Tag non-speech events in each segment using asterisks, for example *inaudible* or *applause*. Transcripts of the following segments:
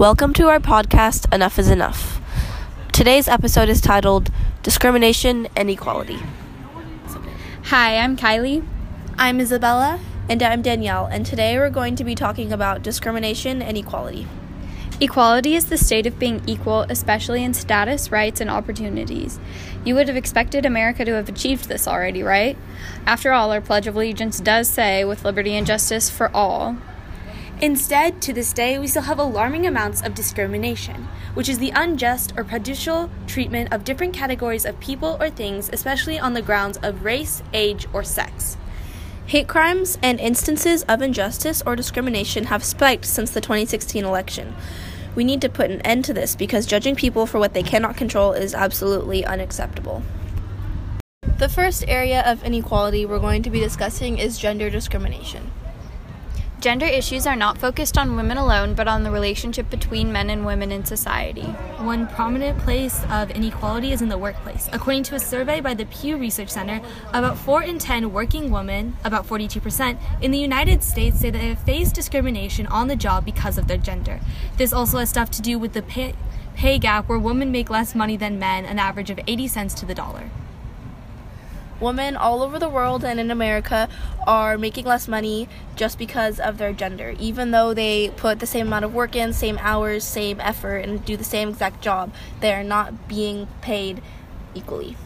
Welcome to our podcast, Enough is Enough. Today's episode is titled Discrimination and Equality. Hi, I'm Kylie. I'm Isabella. And I'm Danielle, and today we're going to be talking about discrimination and equality. Equality is the state of being equal, especially in status, rights, and opportunities. You would have expected America to have achieved this already, right? After all, our Pledge of Allegiance does say, with liberty and justice for all. Instead, to this day, we still have alarming amounts of discrimination, which is the unjust or prejudicial treatment of different categories of people or things, especially on the grounds of race, age, or sex. Hate crimes and instances of injustice or discrimination have spiked since the 2016 election. We need to put an end to this because judging people for what they cannot control is absolutely unacceptable. The first area of inequality we're going to be discussing is gender discrimination. Gender issues are not focused on women alone, but on the relationship between men and women in society. One prominent place of inequality is in the workplace. According to a survey by the Pew Research Center, about 4 in 10 working women, about 42%, in the United States say that they have faced discrimination on the job because of their gender. This also has stuff to do with the pay, pay gap where women make less money than men, an average of 80 cents to the dollar women all over the world and in America are making less money just because of their gender. Even though they put the same amount of work in, same hours, same effort, and do the same exact job, they are not being paid equally.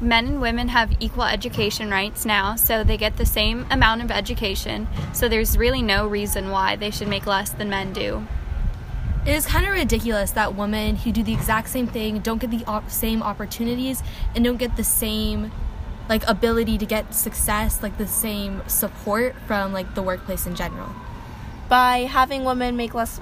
Men and women have equal education rights now, so they get the same amount of education, so there's really no reason why they should make less than men do. It is kind of ridiculous that women who do the exact same thing don't get the op- same opportunities and don't get the same like ability to get success like the same support from like the workplace in general by having women make less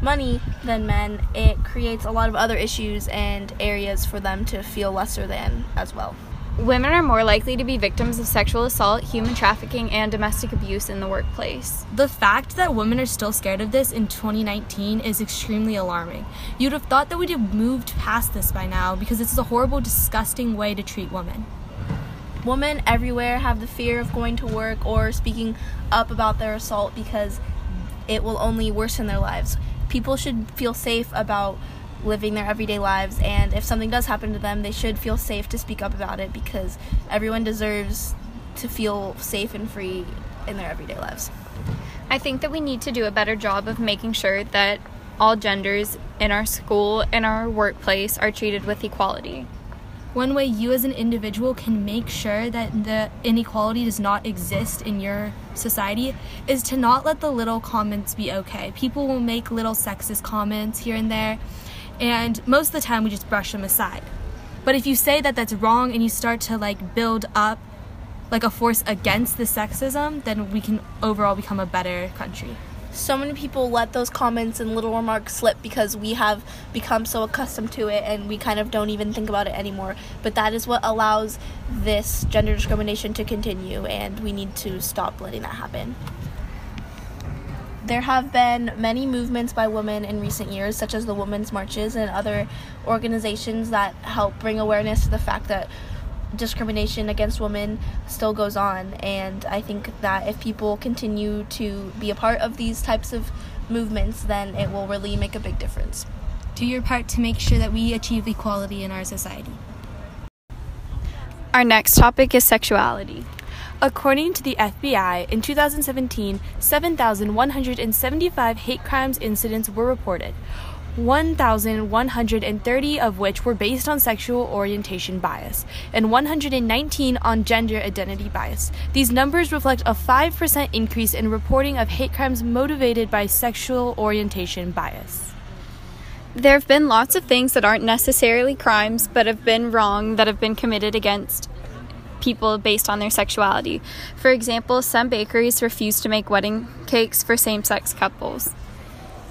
money than men it creates a lot of other issues and areas for them to feel lesser than as well Women are more likely to be victims of sexual assault, human trafficking, and domestic abuse in the workplace. The fact that women are still scared of this in 2019 is extremely alarming. You'd have thought that we'd have moved past this by now because this is a horrible, disgusting way to treat women. Women everywhere have the fear of going to work or speaking up about their assault because it will only worsen their lives. People should feel safe about living their everyday lives, and if something does happen to them, they should feel safe to speak up about it because everyone deserves to feel safe and free in their everyday lives. I think that we need to do a better job of making sure that all genders in our school and our workplace are treated with equality. One way you as an individual can make sure that the inequality does not exist in your society is to not let the little comments be okay. People will make little sexist comments here and there, and most of the time we just brush them aside. But if you say that that's wrong and you start to like build up like a force against the sexism, then we can overall become a better country so many people let those comments and little remarks slip because we have become so accustomed to it and we kind of don't even think about it anymore. But that is what allows this gender discrimination to continue, and we need to stop letting that happen. There have been many movements by women in recent years, such as the Women's Marches and other organizations that help bring awareness to the fact that discrimination against women still goes on. And i think that if people continue to be a part of these types of movements then it will really make a big difference. Do your part to make sure that we achieve equality in our society. Our next topic is sexuality. According to the FBI, in 2017, 7,175 hate crimes incidents were reported. 1,130 of which were based on sexual orientation bias, and 119 on gender identity bias. These numbers reflect a 5% increase in reporting of hate crimes motivated by sexual orientation bias. There have been lots of things that aren't necessarily crimes, but have been wrong that have been committed against people based on their sexuality. For example, some bakeries refuse to make wedding cakes for same sex couples.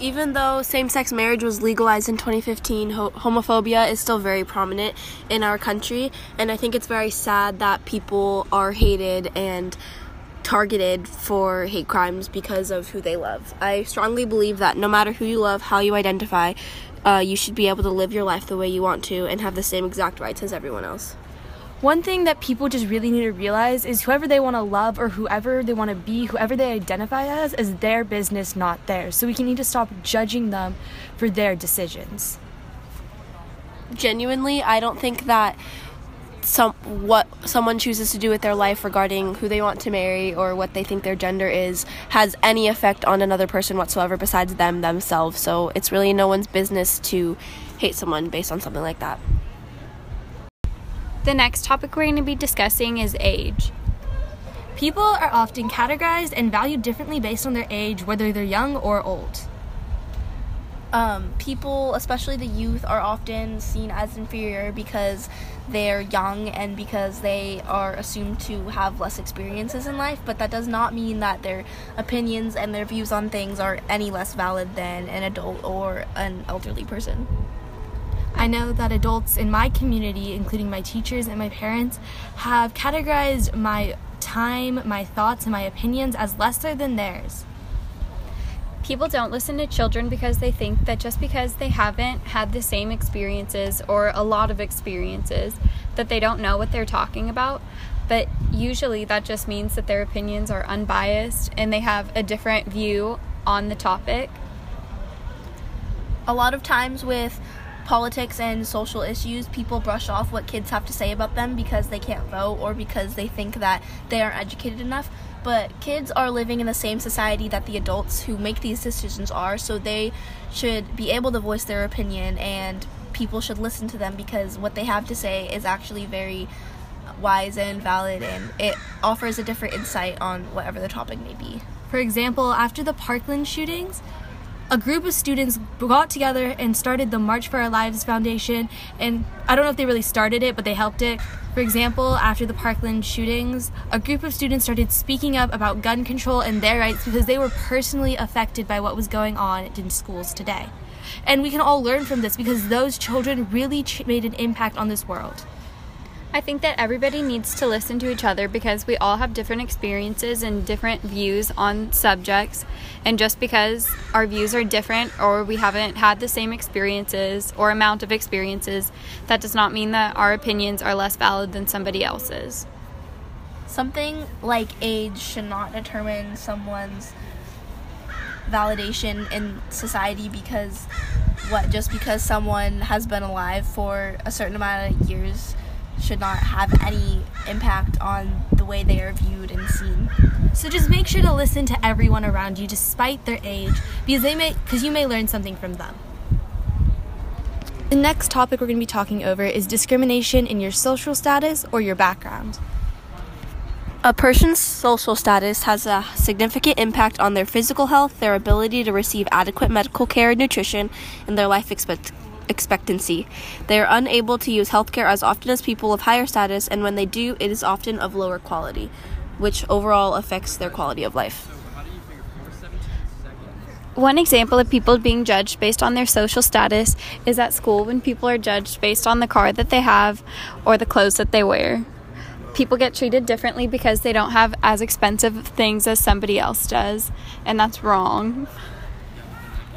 Even though same sex marriage was legalized in 2015, ho- homophobia is still very prominent in our country, and I think it's very sad that people are hated and targeted for hate crimes because of who they love. I strongly believe that no matter who you love, how you identify, uh, you should be able to live your life the way you want to and have the same exact rights as everyone else. One thing that people just really need to realize is whoever they want to love or whoever they want to be, whoever they identify as, is their business, not theirs. So we can need to stop judging them for their decisions. Genuinely, I don't think that some what someone chooses to do with their life regarding who they want to marry or what they think their gender is has any effect on another person whatsoever besides them themselves. So it's really no one's business to hate someone based on something like that. The next topic we're going to be discussing is age. People are often categorized and valued differently based on their age, whether they're young or old. Um, people, especially the youth, are often seen as inferior because they're young and because they are assumed to have less experiences in life, but that does not mean that their opinions and their views on things are any less valid than an adult or an elderly person. I know that adults in my community, including my teachers and my parents, have categorized my time, my thoughts, and my opinions as lesser than theirs. People don't listen to children because they think that just because they haven't had the same experiences or a lot of experiences, that they don't know what they're talking about. But usually that just means that their opinions are unbiased and they have a different view on the topic. A lot of times with politics and social issues, people brush off what kids have to say about them because they can't vote or because they think that they aren't educated enough. But kids are living in the same society that the adults who make these decisions are, so they should be able to voice their opinion and people should listen to them because what they have to say is actually very wise and valid and it offers a different insight on whatever the topic may be. For example, after the Parkland shootings, a group of students got together and started the March for Our Lives Foundation. And I don't know if they really started it, but they helped it. For example, after the Parkland shootings, a group of students started speaking up about gun control and their rights because they were personally affected by what was going on in schools today. And we can all learn from this because those children really ch- made an impact on this world. I think that everybody needs to listen to each other because we all have different experiences and different views on subjects. And just because our views are different or we haven't had the same experiences or amount of experiences, that does not mean that our opinions are less valid than somebody else's. Something like age should not determine someone's validation in society because what just because someone has been alive for a certain amount of years should not have any impact on the way they are viewed and seen. So just make sure to listen to everyone around you despite their age because they may because you may learn something from them. The next topic we're going to be talking over is discrimination in your social status or your background. A person's social status has a significant impact on their physical health, their ability to receive adequate medical care and nutrition, and their life expect- expectancy. They are unable to use healthcare as often as people of higher status, and when they do, it is often of lower quality, which overall affects their quality of life. One example of people being judged based on their social status is at school when people are judged based on the car that they have or the clothes that they wear. People get treated differently because they don't have as expensive things as somebody else does, and that's wrong.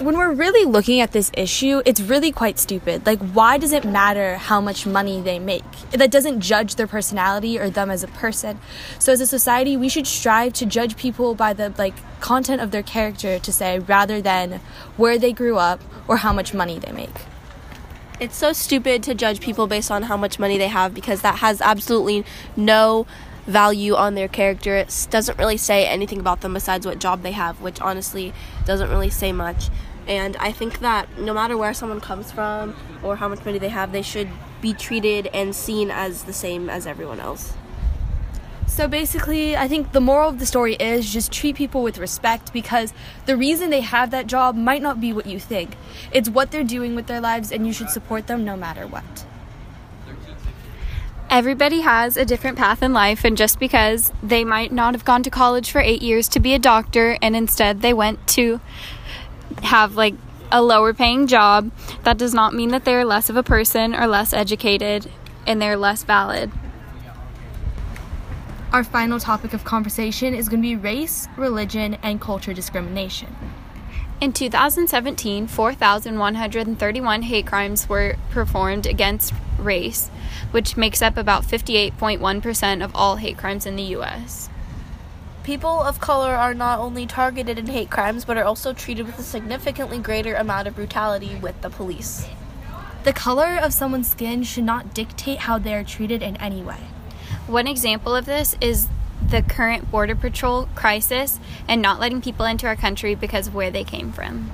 When we're really looking at this issue, it's really quite stupid. Like, why does it matter how much money they make? That doesn't judge their personality or them as a person. So, as a society, we should strive to judge people by the like content of their character, to say, rather than where they grew up or how much money they make. It's so stupid to judge people based on how much money they have because that has absolutely no value on their character. It doesn't really say anything about them besides what job they have, which honestly doesn't really say much. And I think that no matter where someone comes from or how much money they have, they should be treated and seen as the same as everyone else. So basically, I think the moral of the story is just treat people with respect because the reason they have that job might not be what you think. It's what they're doing with their lives, and you should support them no matter what. Everybody has a different path in life, and just because they might not have gone to college for eight years to be a doctor and instead they went to have like a lower paying job, that does not mean that they're less of a person or less educated and they're less valid. Our final topic of conversation is going to be race, religion, and culture discrimination. In 2017, 4,131 hate crimes were performed against race, which makes up about 58.1% of all hate crimes in the US. People of color are not only targeted in hate crimes, but are also treated with a significantly greater amount of brutality with the police. The color of someone's skin should not dictate how they are treated in any way. One example of this is the current Border Patrol crisis and not letting people into our country because of where they came from.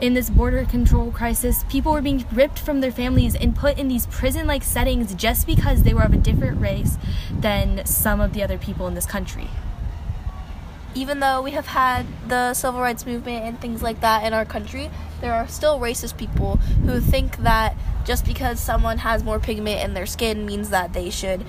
In this border control crisis, people were being ripped from their families and put in these prison like settings just because they were of a different race than some of the other people in this country. Even though we have had the civil rights movement and things like that in our country, there are still racist people who think that just because someone has more pigment in their skin means that they should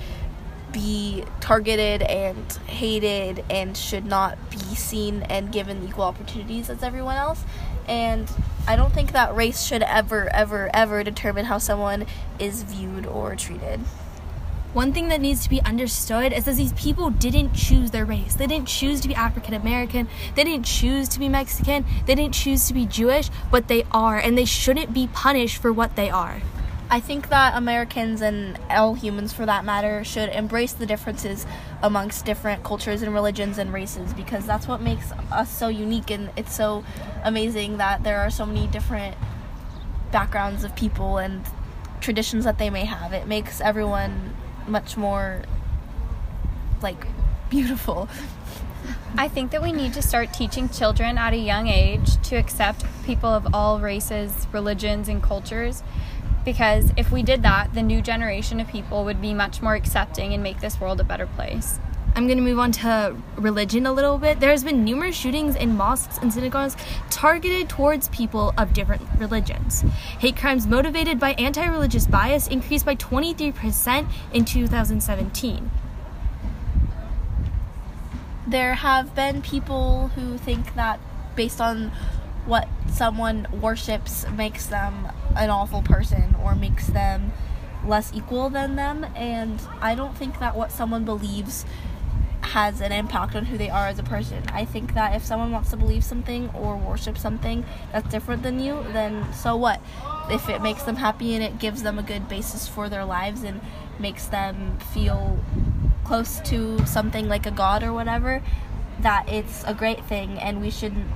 be targeted and hated and should not be seen and given equal opportunities as everyone else. And I don't think that race should ever, ever, ever determine how someone is viewed or treated. One thing that needs to be understood is that these people didn't choose their race. They didn't choose to be African American. They didn't choose to be Mexican. They didn't choose to be Jewish, but they are, and they shouldn't be punished for what they are. I think that Americans and all humans, for that matter, should embrace the differences amongst different cultures and religions and races because that's what makes us so unique and it's so amazing that there are so many different backgrounds of people and traditions that they may have. It makes everyone much more like beautiful. *laughs* I think that we need to start teaching children at a young age to accept people of all races, religions, and cultures. Because if we did that, the new generation of people would be much more accepting and make this world a better place. I'm going to move on to religion a little bit. There has been numerous shootings in mosques and synagogues targeted towards people of different religions. Hate crimes motivated by anti-religious bias increased by 23% in 2017. There have been people who think that based on what someone worships makes them an awful person or makes them less equal than them and I don't think that what someone believes has an impact on who they are as a person. I think that if someone wants to believe something or worship something that's different than you, then so what? If it makes them happy and it gives them a good basis for their lives and makes them feel close to something like a god or whatever, that it's a great thing and we shouldn't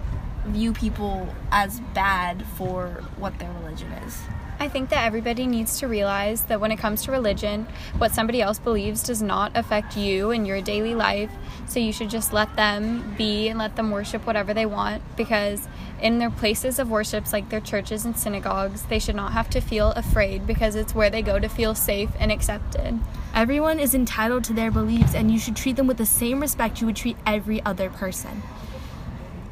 view people as bad for what their religion is. I think that everybody needs to realize that when it comes to religion, what somebody else believes does not affect you and your daily life. So you should just let them be and let them worship whatever they want because in their places of worships, like their churches and synagogues, they should not have to feel afraid because it's where they go to feel safe and accepted. Everyone is entitled to their beliefs, and you should treat them with the same respect you would treat every other person.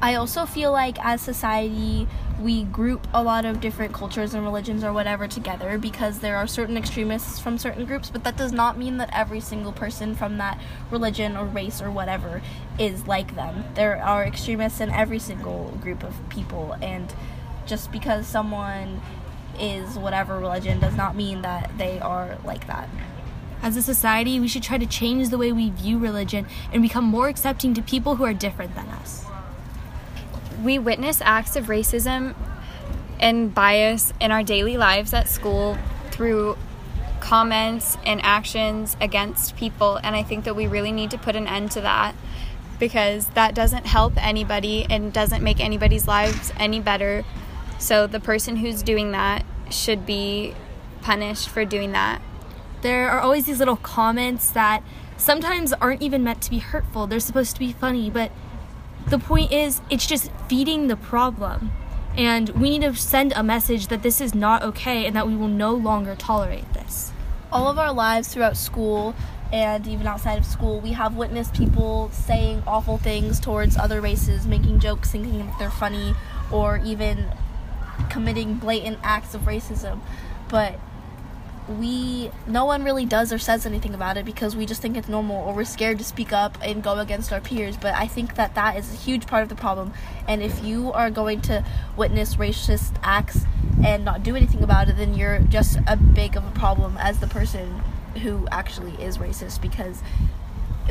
I also feel like as society, we group a lot of different cultures and religions or whatever together because there are certain extremists from certain groups, but that does not mean that every single person from that religion or race or whatever is like them. There are extremists in every single group of people, and just because someone is whatever religion does not mean that they are like that. As a society, we should try to change the way we view religion and become more accepting to people who are different than us we witness acts of racism and bias in our daily lives at school through comments and actions against people and I think that we really need to put an end to that because that doesn't help anybody and doesn't make anybody's lives any better. So the person who's doing that should be punished for doing that. There are always these little comments that sometimes aren't even meant to be hurtful. They're supposed to be funny, but the point is, it's just feeding the problem. And we need to send a message that this is not okay and that we will no longer tolerate this. All of our lives throughout school and even outside of school, we have witnessed people saying awful things towards other races, making jokes thinking that they're funny, or even committing blatant acts of racism. But we no one really does or says anything about it because we just think it's normal or we're scared to speak up and go against our peers. But i think that that is a huge part of the problem. And if you are going to witness racist acts and not do anything about it then you're just a big of a problem as the person who actually is racist because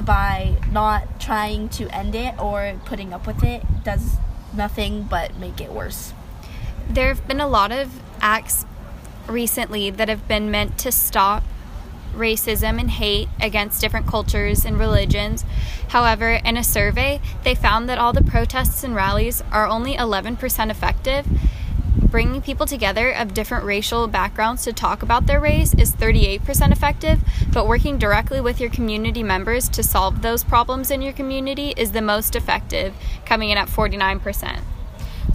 by not trying to end it or putting up with it does nothing but make it worse. There have been a lot of acts recently that have been meant to stop racism and hate against different cultures and religions. However, in a survey, they found that all the protests and rallies are only 11% effective. Bringing people together of different racial backgrounds to talk about their race is 38% effective, but working directly with your community members to solve those problems in your community is the most effective, coming in at 49%.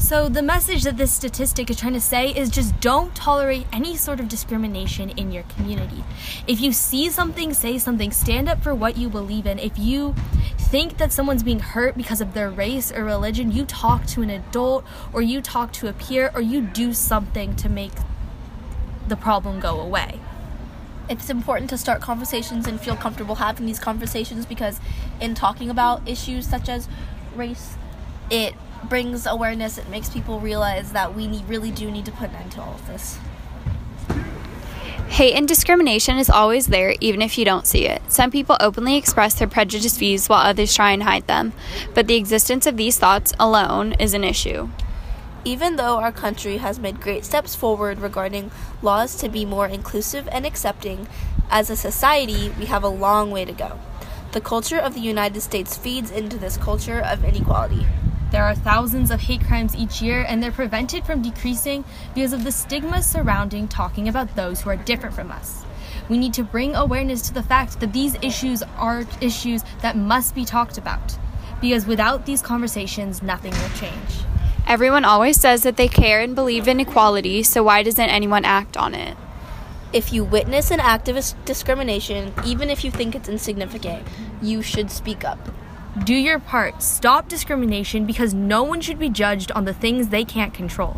So, the message that this statistic is trying to say is just don't tolerate any sort of discrimination in your community. If you see something, say something, stand up for what you believe in. If you think that someone's being hurt because of their race or religion, you talk to an adult or you talk to a peer or you do something to make the problem go away. It's important to start conversations and feel comfortable having these conversations because, in talking about issues such as race, it brings awareness. It makes people realize that we need, really do need to put an end to all of this. Hate and discrimination is always there, even if you don't see it. Some people openly express their prejudiced views while others try and hide them, but the existence of these thoughts alone is an issue. Even though our country has made great steps forward regarding laws to be more inclusive and accepting, as a society, we have a long way to go. The culture of the United States feeds into this culture of inequality. There are thousands of hate crimes each year, and they're prevented from decreasing because of the stigma surrounding talking about those who are different from us. We need to bring awareness to the fact that these issues are issues that must be talked about, because without these conversations, nothing will change. Everyone always says that they care and believe in equality, so why doesn't anyone act on it? If you witness an act of discrimination, even if you think it's insignificant, you should speak up. Do your part. Stop discrimination because no one should be judged on the things they can't control.